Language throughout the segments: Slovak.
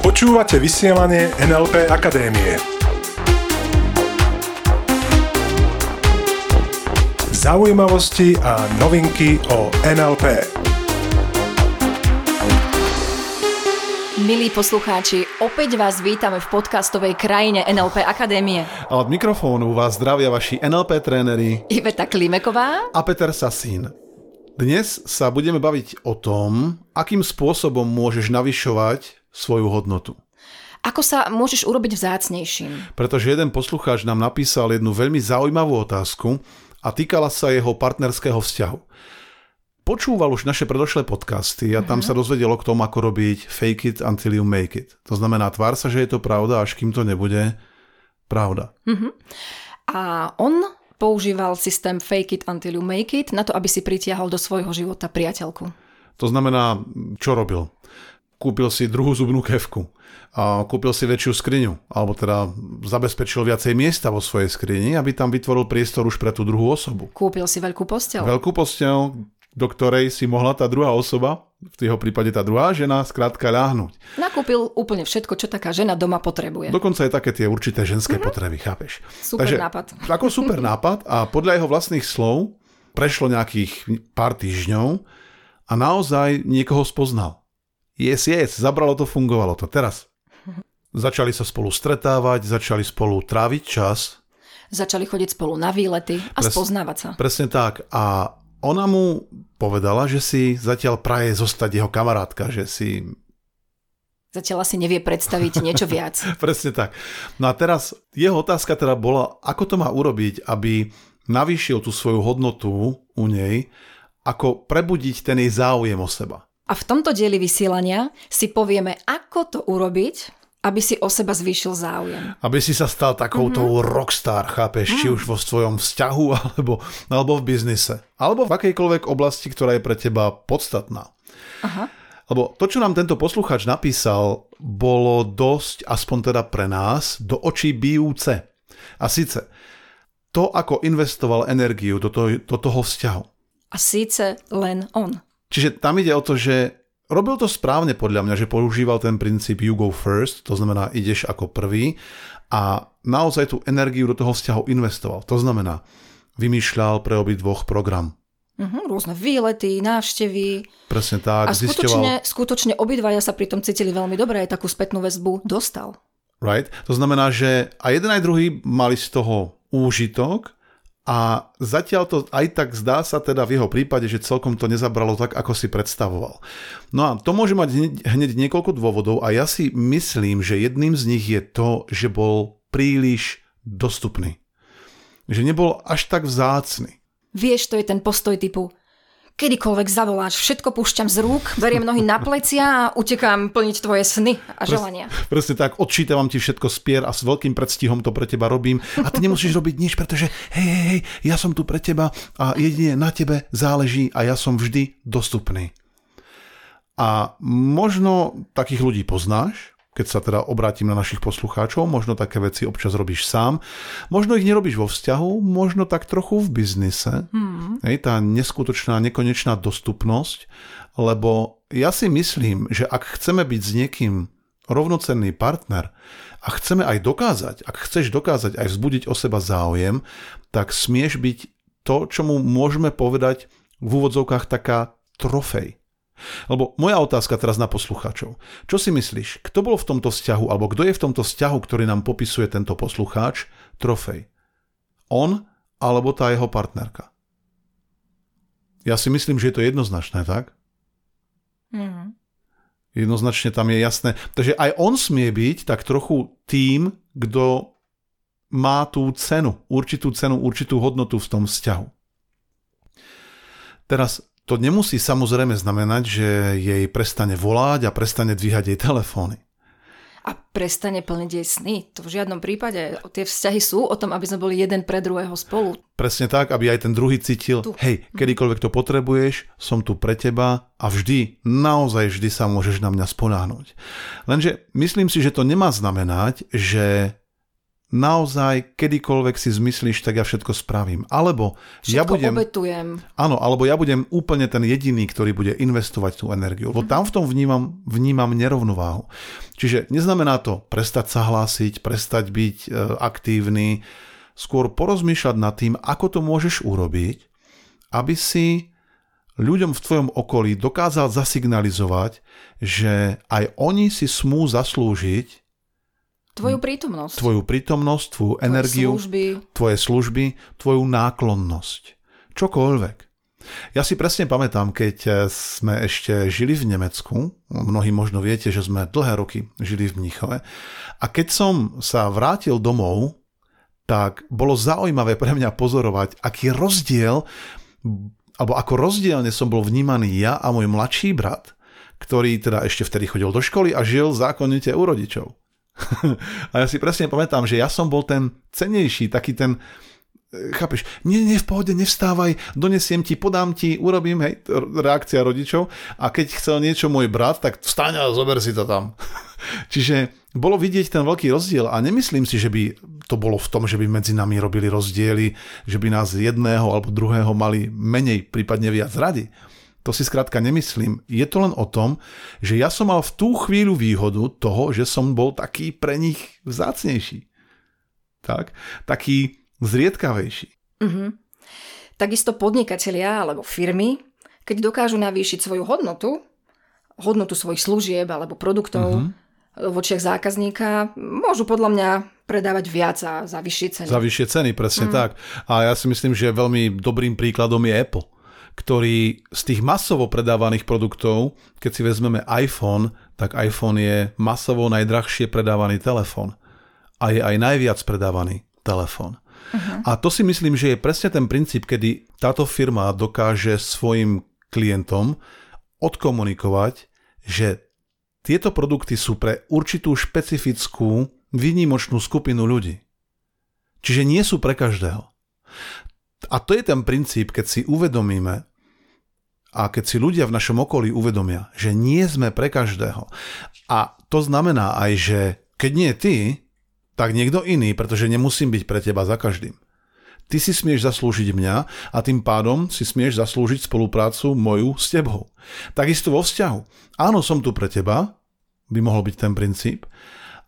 Počúvate vysielanie NLP Akadémie. Zaujímavosti a novinky o NLP. Milí poslucháči, opäť vás vítame v podcastovej krajine NLP Akadémie. A od mikrofónu vás zdravia vaši NLP tréneri Iveta Klimeková a Peter Sasín. Dnes sa budeme baviť o tom, akým spôsobom môžeš navyšovať svoju hodnotu. Ako sa môžeš urobiť vzácnejším? Pretože jeden poslucháč nám napísal jednu veľmi zaujímavú otázku a týkala sa jeho partnerského vzťahu počúval už naše predošlé podcasty a tam mm-hmm. sa dozvedel k tomu, ako robiť fake it until you make it. To znamená, tvár sa, že je to pravda, až kým to nebude pravda. Mm-hmm. A on používal systém fake it until you make it na to, aby si pritiahol do svojho života priateľku. To znamená, čo robil? Kúpil si druhú zubnú kevku a kúpil si väčšiu skriňu, alebo teda zabezpečil viacej miesta vo svojej skrini, aby tam vytvoril priestor už pre tú druhú osobu. Kúpil si veľkú postel. Veľkú postel, do ktorej si mohla tá druhá osoba, v jeho prípade tá druhá žena, skrátka ľahnúť. Nakúpil úplne všetko, čo taká žena doma potrebuje. Dokonca aj také tie určité ženské mm-hmm. potreby, chápeš? Super Takže, nápad. Ako super nápad a podľa jeho vlastných slov prešlo nejakých pár týždňov a naozaj niekoho spoznal. Yes, yes, zabralo to, fungovalo to. Teraz začali sa spolu stretávať, začali spolu tráviť čas. Začali chodiť spolu na výlety a Pres, spoznávať sa. Presne tak. A ona mu povedala, že si zatiaľ praje zostať jeho kamarátka, že si... Zatiaľ asi nevie predstaviť niečo viac. Presne tak. No a teraz jeho otázka teda bola, ako to má urobiť, aby navýšil tú svoju hodnotu u nej, ako prebudiť ten jej záujem o seba. A v tomto dieli vysielania si povieme, ako to urobiť, aby si o seba zvýšil záujem. Aby si sa stal takouto mm-hmm. rockstar, chápeš, mm. či už vo svojom vzťahu alebo, alebo v biznise. Alebo v akejkoľvek oblasti, ktorá je pre teba podstatná. Aha. Lebo to, čo nám tento posluchač napísal, bolo dosť, aspoň teda pre nás, do očí bijúce. A síce, to, ako investoval energiu do toho, do toho vzťahu. A síce len on. Čiže tam ide o to, že Robil to správne podľa mňa, že používal ten princíp you go first, to znamená ideš ako prvý a naozaj tú energiu do toho vzťahu investoval. To znamená, vymýšľal pre obi dvoch program. Uh-huh, rôzne výlety, návštevy. Presne tak. A skutočne, zisťoval... skutočne obidvaja sa pri tom cítili veľmi dobre, aj takú spätnú väzbu dostal. Right? To znamená, že aj jeden aj druhý mali z toho úžitok a zatiaľ to aj tak zdá sa teda v jeho prípade, že celkom to nezabralo tak, ako si predstavoval. No a to môže mať hneď, niekoľko dôvodov a ja si myslím, že jedným z nich je to, že bol príliš dostupný. Že nebol až tak vzácny. Vieš, to je ten postoj typu kedykoľvek zavoláš, všetko púšťam z rúk, beriem nohy na plecia a utekám plniť tvoje sny a želania. Presne, presne tak, odčítavam ti všetko z pier a s veľkým predstihom to pre teba robím a ty nemusíš robiť nič, pretože hej, hej, hej, ja som tu pre teba a jedine na tebe záleží a ja som vždy dostupný. A možno takých ľudí poznáš, keď sa teda obrátim na našich poslucháčov, možno také veci občas robíš sám, možno ich nerobíš vo vzťahu, možno tak trochu v biznise, hmm. hej, tá neskutočná, nekonečná dostupnosť, lebo ja si myslím, že ak chceme byť s niekým rovnocenný partner a chceme aj dokázať, ak chceš dokázať aj vzbudiť o seba záujem, tak smieš byť to, čo mu môžeme povedať v úvodzovkách taká trofej. Lebo moja otázka teraz na poslucháčov. Čo si myslíš, kto bol v tomto vzťahu, alebo kto je v tomto vzťahu, ktorý nám popisuje tento poslucháč, trofej? On alebo tá jeho partnerka? Ja si myslím, že je to jednoznačné, tak? Mm. Jednoznačne tam je jasné. Takže aj on smie byť tak trochu tým, kto má tú cenu, určitú cenu, určitú hodnotu v tom vzťahu. Teraz to nemusí samozrejme znamenať, že jej prestane volať a prestane dvíhať jej telefóny. A prestane plniť jej sny. To v žiadnom prípade. Tie vzťahy sú o tom, aby sme boli jeden pre druhého spolu. Presne tak, aby aj ten druhý cítil, tu. hej, kedykoľvek to potrebuješ, som tu pre teba a vždy, naozaj vždy sa môžeš na mňa sponáhnuť. Lenže myslím si, že to nemá znamenať, že naozaj kedykoľvek si zmyslíš, tak ja všetko spravím. Alebo ja Všetko budem... obetujem. Áno, alebo ja budem úplne ten jediný, ktorý bude investovať tú energiu. Lebo tam v tom vnímam, vnímam nerovnováhu. Čiže neznamená to prestať sa hlásiť, prestať byť e, aktívny, skôr porozmýšľať nad tým, ako to môžeš urobiť, aby si ľuďom v tvojom okolí dokázal zasignalizovať, že aj oni si smú zaslúžiť Tvoju prítomnosť. tvoju prítomnosť, tvoju energiu, služby. tvoje služby, tvoju náklonnosť. Čokoľvek. Ja si presne pamätám, keď eh, sme ešte žili v Nemecku, mnohí možno viete, že sme dlhé roky žili v Mníchove, a keď som sa vrátil domov, tak bolo zaujímavé pre mňa pozorovať, aký rozdiel, alebo ako rozdielne som bol vnímaný ja a môj mladší brat, ktorý teda ešte vtedy chodil do školy a žil zákonite u rodičov. a ja si presne pamätám, že ja som bol ten cenejší, taký ten, e, chápeš, nie, nie, v pohode, nevstávaj, donesiem ti, podám ti, urobím, hej, reakcia rodičov a keď chcel niečo môj brat, tak vstaň a zober si to tam. Čiže bolo vidieť ten veľký rozdiel a nemyslím si, že by to bolo v tom, že by medzi nami robili rozdiely, že by nás jedného alebo druhého mali menej, prípadne viac radi. To si skrátka nemyslím. Je to len o tom, že ja som mal v tú chvíľu výhodu toho, že som bol taký pre nich vzácnejší. Tak? Taký zriedkavejší. Mhm. Takisto podnikatelia alebo firmy, keď dokážu navýšiť svoju hodnotu, hodnotu svojich služieb alebo produktov Mhm. v očiach zákazníka, môžu podľa mňa predávať viac a za vyššie ceny. Za vyššie ceny, presne mm. tak. A ja si myslím, že veľmi dobrým príkladom je Apple, ktorý z tých masovo predávaných produktov, keď si vezmeme iPhone, tak iPhone je masovo najdrahšie predávaný telefón. A je aj najviac predávaný telefón. Uh-huh. A to si myslím, že je presne ten princíp, kedy táto firma dokáže svojim klientom odkomunikovať, že tieto produkty sú pre určitú špecifickú, výnimočnú skupinu ľudí. Čiže nie sú pre každého. A to je ten princíp, keď si uvedomíme a keď si ľudia v našom okolí uvedomia, že nie sme pre každého. A to znamená aj, že keď nie ty, tak niekto iný, pretože nemusím byť pre teba za každým. Ty si smieš zaslúžiť mňa a tým pádom si smieš zaslúžiť spoluprácu moju s tebou. Takisto vo vzťahu. Áno, som tu pre teba, by mohol byť ten princíp,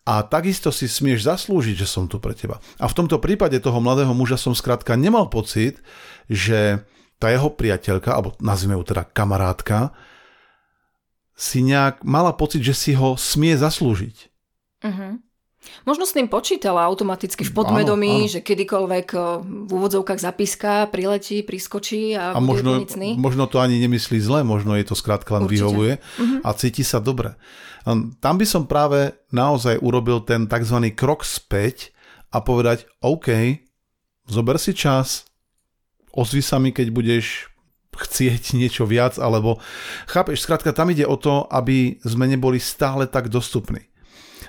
a takisto si smieš zaslúžiť, že som tu pre teba. A v tomto prípade toho mladého muža som skrátka nemal pocit, že tá jeho priateľka, alebo nazvime ju teda kamarátka, si nejak mala pocit, že si ho smie zaslúžiť. Mhm. Možno s tým počítala automaticky v podvedomí, Áno, áno. že kedykoľvek v úvodzovkách zapíska, priletí, priskočí a, A možno, možno to ani nemyslí zle, možno je to skrátka len Určite. vyhovuje a cíti sa dobre. Len Tam by som práve naozaj urobil ten tzv. krok späť a povedať, OK, zober si čas, ozvi sa mi, keď budeš chcieť niečo viac, alebo chápeš, skrátka tam ide o to, aby sme neboli stále tak dostupní.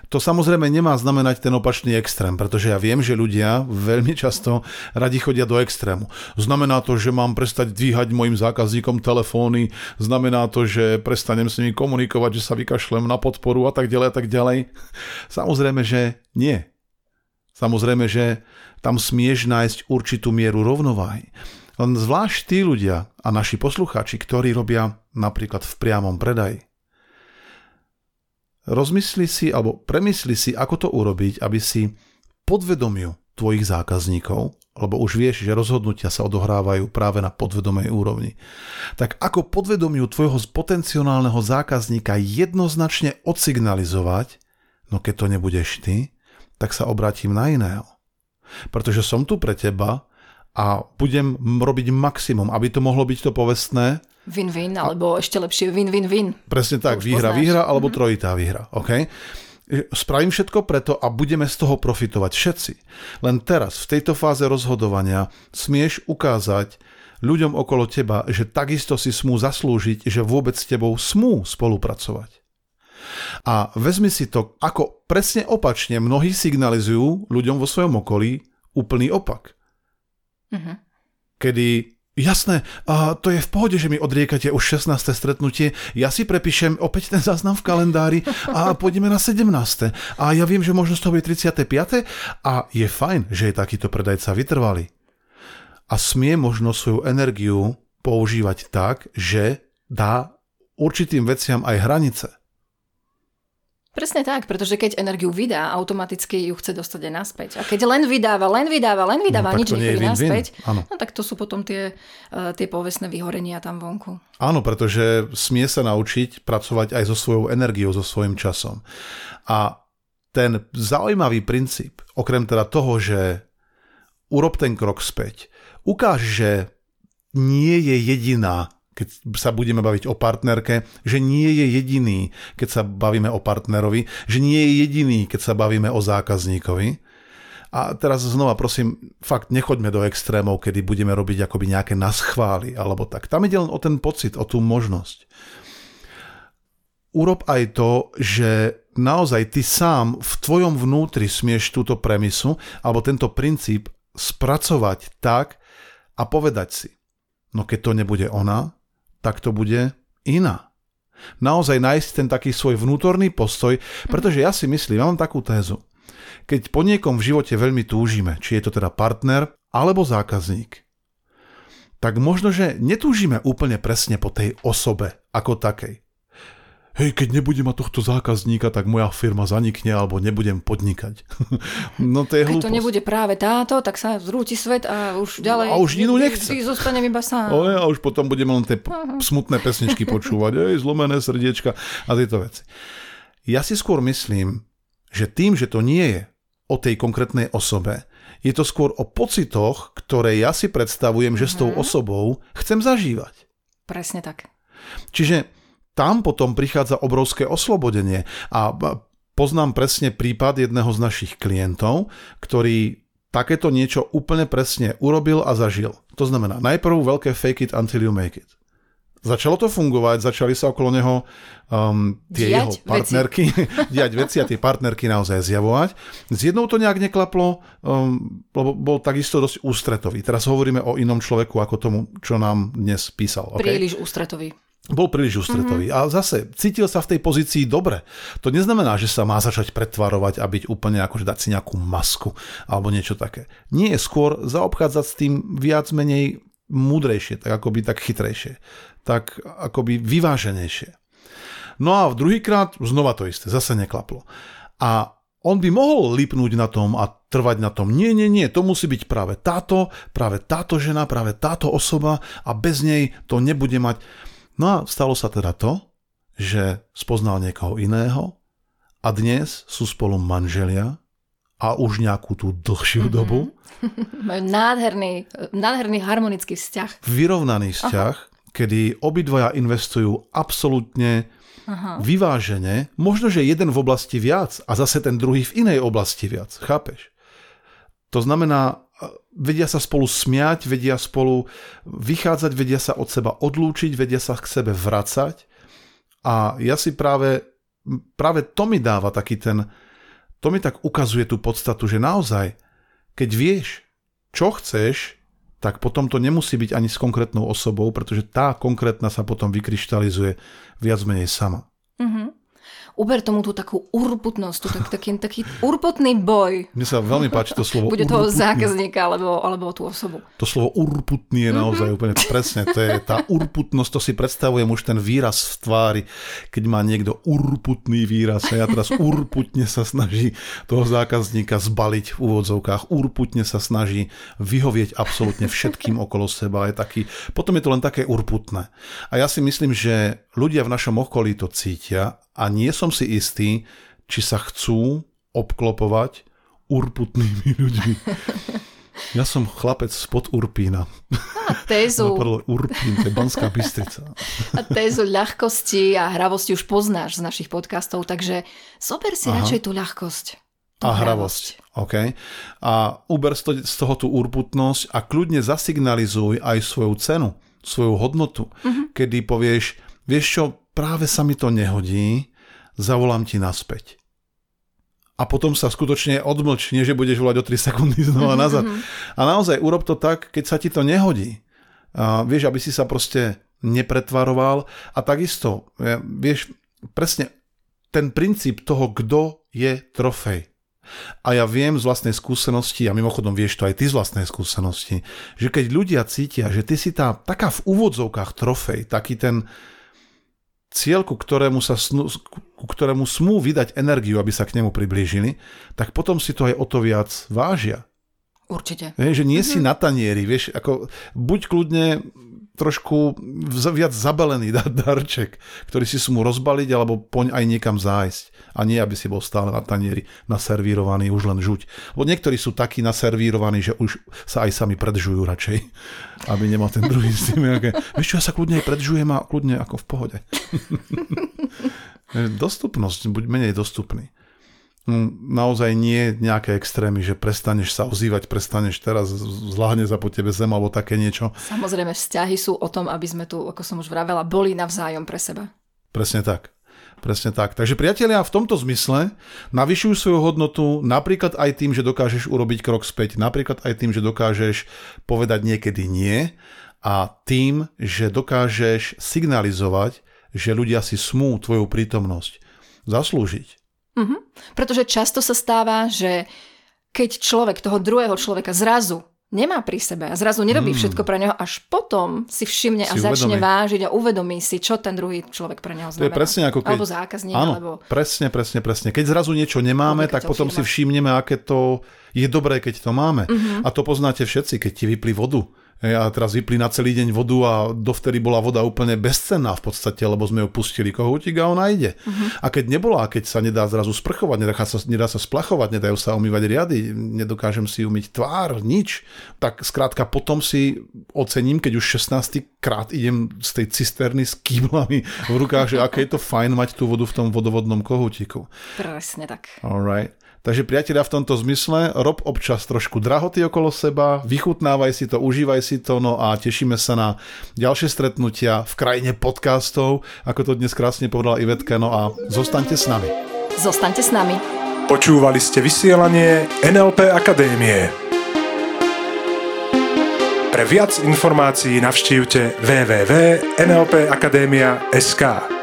To samozrejme nemá znamenať ten opačný extrém, pretože ja viem, že ľudia veľmi často radi chodia do extrému. Znamená to, že mám prestať dvíhať mojim zákazníkom telefóny, znamená to, že prestanem s nimi komunikovať, že sa vykašlem na podporu a tak ďalej a tak ďalej. Samozrejme, že nie. Samozrejme, že tam smieš nájsť určitú mieru rovnováhy. Len zvlášť tí ľudia a naši poslucháči, ktorí robia napríklad v priamom predaji, rozmysli si alebo premysli si, ako to urobiť, aby si podvedomiu tvojich zákazníkov, lebo už vieš, že rozhodnutia sa odohrávajú práve na podvedomej úrovni. Tak ako podvedomiu tvojho potenciálneho zákazníka jednoznačne odsignalizovať, no keď to nebudeš ty, tak sa obrátim na iného. Pretože som tu pre teba a budem robiť maximum, aby to mohlo byť to povestné, Win-win, alebo ešte lepšie win-win-win. Presne tak, výhra, poznáš. výhra alebo trojitá výhra. OK? Spravím všetko preto a budeme z toho profitovať všetci. Len teraz, v tejto fáze rozhodovania, smieš ukázať ľuďom okolo teba, že takisto si smú zaslúžiť, že vôbec s tebou smú spolupracovať. A vezmi si to, ako presne opačne mnohí signalizujú ľuďom vo svojom okolí úplný opak. Mhm. Kedy Jasné, a to je v pohode, že mi odriekate už 16. stretnutie. Ja si prepíšem opäť ten záznam v kalendári a pôjdeme na 17. A ja viem, že možno z toho je 35. A je fajn, že je takýto predajca vytrvalý. A smie možno svoju energiu používať tak, že dá určitým veciam aj hranice. Presne tak, pretože keď energiu vydá, automaticky ju chce dostať aj naspäť. A keď len vydáva, len vydáva, len vydáva, No, nič nechodí naspäť, Áno. no tak to sú potom tie, uh, tie povestné vyhorenia tam vonku. Áno, pretože smie sa naučiť pracovať aj so svojou energiou, so svojím časom. A ten zaujímavý princíp, okrem teda toho, že urob ten krok späť, ukáž, že nie je jediná, keď sa budeme baviť o partnerke, že nie je jediný, keď sa bavíme o partnerovi, že nie je jediný, keď sa bavíme o zákazníkovi. A teraz znova prosím, fakt nechoďme do extrémov, kedy budeme robiť akoby nejaké naschvály alebo tak. Tam ide len o ten pocit, o tú možnosť. Urob aj to, že naozaj ty sám v tvojom vnútri smieš túto premisu alebo tento princíp spracovať tak a povedať si, no keď to nebude ona, tak to bude iná. Naozaj nájsť ten taký svoj vnútorný postoj, pretože ja si myslím, ja mám takú tézu. Keď po niekom v živote veľmi túžime, či je to teda partner alebo zákazník, tak možno, že netúžime úplne presne po tej osobe ako takej. Hej, keď nebudem mať tohto zákazníka, tak moja firma zanikne alebo nebudem podnikať. no to je Keď to hlúposť. nebude práve táto, tak sa zrúti svet a už ďalej... a už inú nechce. Zostanem iba sám. Ale a už potom budeme len tie p- smutné pesničky počúvať, ej, zlomené srdiečka a tieto veci. Ja si skôr myslím, že tým, že to nie je o tej konkrétnej osobe, je to skôr o pocitoch, ktoré ja si predstavujem, že s tou osobou chcem zažívať. Presne tak. Čiže tam potom prichádza obrovské oslobodenie a poznám presne prípad jedného z našich klientov, ktorý takéto niečo úplne presne urobil a zažil. To znamená, najprv veľké fake it until you make it. Začalo to fungovať, začali sa okolo neho um, tie Diať jeho veci. partnerky, diať veci a tie partnerky naozaj zjavovať. S jednou to nejak neklaplo, um, lebo bol takisto dosť ústretový. Teraz hovoríme o inom človeku ako tomu, čo nám dnes písal. Okay? Príliš ústretový. Bol príliš ústretový. Mm-hmm. A zase cítil sa v tej pozícii dobre. To neznamená, že sa má začať pretvarovať a byť úplne akože dať si nejakú masku alebo niečo také. Nie je skôr zaobchádzať s tým viac menej múdrejšie, tak akoby tak chytrejšie, tak akoby vyváženejšie. No a v druhýkrát znova to isté, zase neklaplo. A on by mohol lipnúť na tom a trvať na tom, nie, nie, nie, to musí byť práve táto, práve táto žena, práve táto osoba a bez nej to nebude mať. No a stalo sa teda to, že spoznal niekoho iného a dnes sú spolu manželia a už nejakú tú dlhšiu mm-hmm. dobu Majú nádherný, nádherný harmonický vzťah. vyrovnaný vzťah, Aha. kedy obidvaja investujú absolútne Aha. vyvážene, možno, že jeden v oblasti viac a zase ten druhý v inej oblasti viac, chápeš? To znamená, vedia sa spolu smiať, vedia spolu vychádzať, vedia sa od seba odlúčiť, vedia sa k sebe vracať a ja si práve, práve to mi dáva taký ten, to mi tak ukazuje tú podstatu, že naozaj, keď vieš, čo chceš, tak potom to nemusí byť ani s konkrétnou osobou, pretože tá konkrétna sa potom vykryštalizuje viac menej sama. Uber tomu tú takú urputnosť, tú tak, taký, taký urputný boj. Mne sa veľmi páči to slovo Bude toho urputný. zákazníka alebo, alebo tú osobu. To slovo urputný je naozaj úplne presne. To je tá urputnosť, to si predstavujem už ten výraz v tvári, keď má niekto urputný výraz a ja teraz urputne sa snaží toho zákazníka zbaliť v úvodzovkách. Urputne sa snaží vyhovieť absolútne všetkým okolo seba. Je taký, potom je to len také urputné. A ja si myslím, že ľudia v našom okolí to cítia a nie som si istý, či sa chcú obklopovať urputnými ľuďmi. Ja som chlapec spod Urpína. A tézu, Napadlo Urpín, to je Banská Bystrica. a tézu ľahkosti a hravosti už poznáš z našich podcastov, takže zober si Aha. radšej tú ľahkosť. Tú A hravosť. OK. A uber z to- z toho tú urputnosť a kľudne zasignalizuj aj svoju cenu, svoju hodnotu, Mhm. kedy povieš, vieš čo, práve sa mi to nehodí, zavolám ti naspäť. A potom sa skutočne odmlč, nie že budeš volať o 3 sekundy znova nazad. A naozaj urob to tak, keď sa ti to nehodí, A vieš, aby si sa proste nepretvaroval a takisto, vieš, presne ten princíp toho, kto je trofej. A ja viem z vlastnej skúsenosti, a mimochodom vieš to aj ty z vlastnej skúsenosti, že keď ľudia cítia, že ty si tá taká v úvodzovkách trofej, taký ten cieľ, ku ktorému, sa snú, ku ktorému smú vydať energiu, aby sa k nemu priblížili, tak potom si to aj o to viac vážia. Určite. Vieš, že nie mm-hmm. si na tanieri, vieš, ako buď kľudne trošku viac zabalený darček, ktorý si smú rozbaliť alebo poň aj niekam zájsť. A nie, aby si bol stále na tanieri naservírovaný, už len žuť. Lebo niektorí sú takí naservírovaní, že už sa aj sami predžujú radšej, aby nemal ten druhý s tým nejaké... Vieš čo, ja sa kľudne aj predžujem a kľudne ako v pohode. Dostupnosť, buď menej dostupný. Hm, naozaj nie nejaké extrémy, že prestaneš sa ozývať, prestaneš teraz, zláhne za po tebe zem alebo také niečo. Samozrejme, vzťahy sú o tom, aby sme tu, ako som už vravela, boli navzájom pre seba. Presne tak. Presne tak. Takže priatelia, v tomto zmysle navyšujú svoju hodnotu napríklad aj tým, že dokážeš urobiť krok späť, napríklad aj tým, že dokážeš povedať niekedy nie a tým, že dokážeš signalizovať, že ľudia si smú tvoju prítomnosť zaslúžiť. Mm-hmm. Pretože často sa stáva, že keď človek toho druhého človeka zrazu nemá pri sebe a zrazu nerobí mm. všetko pre neho, až potom si všimne si a začne uvedomí. vážiť a uvedomí si, čo ten druhý človek pre neho znamená. To je presne ako keď... Alebo zákazník, Áno, alebo... presne, presne, presne. Keď zrazu niečo nemáme, tak potom firma. si všimneme, aké to je dobré, keď to máme. Mm-hmm. A to poznáte všetci, keď ti vyplí vodu a teraz vypli na celý deň vodu a dovtedy bola voda úplne bezcenná v podstate, lebo sme ju pustili kohútik a ona ide. Uh-huh. A keď nebola, keď sa nedá zrazu sprchovať, nedá sa, nedá sa splachovať, nedajú sa umývať riady, nedokážem si umyť tvár, nič, tak skrátka potom si ocením, keď už 16 krát idem z tej cisterny s kýblami v rukách, že aké je to fajn mať tú vodu v tom vodovodnom kohútiku. Presne tak. Alright. Takže priatelia v tomto zmysle, rob občas trošku drahoty okolo seba, vychutnávaj si to, užívaj si to, no a tešíme sa na ďalšie stretnutia v krajine podcastov, ako to dnes krásne povedala Ivetka, no a zostaňte s nami. Zostaňte s nami. Počúvali ste vysielanie NLP Akadémie. Pre viac informácií navštívte www.nlpakademia.sk.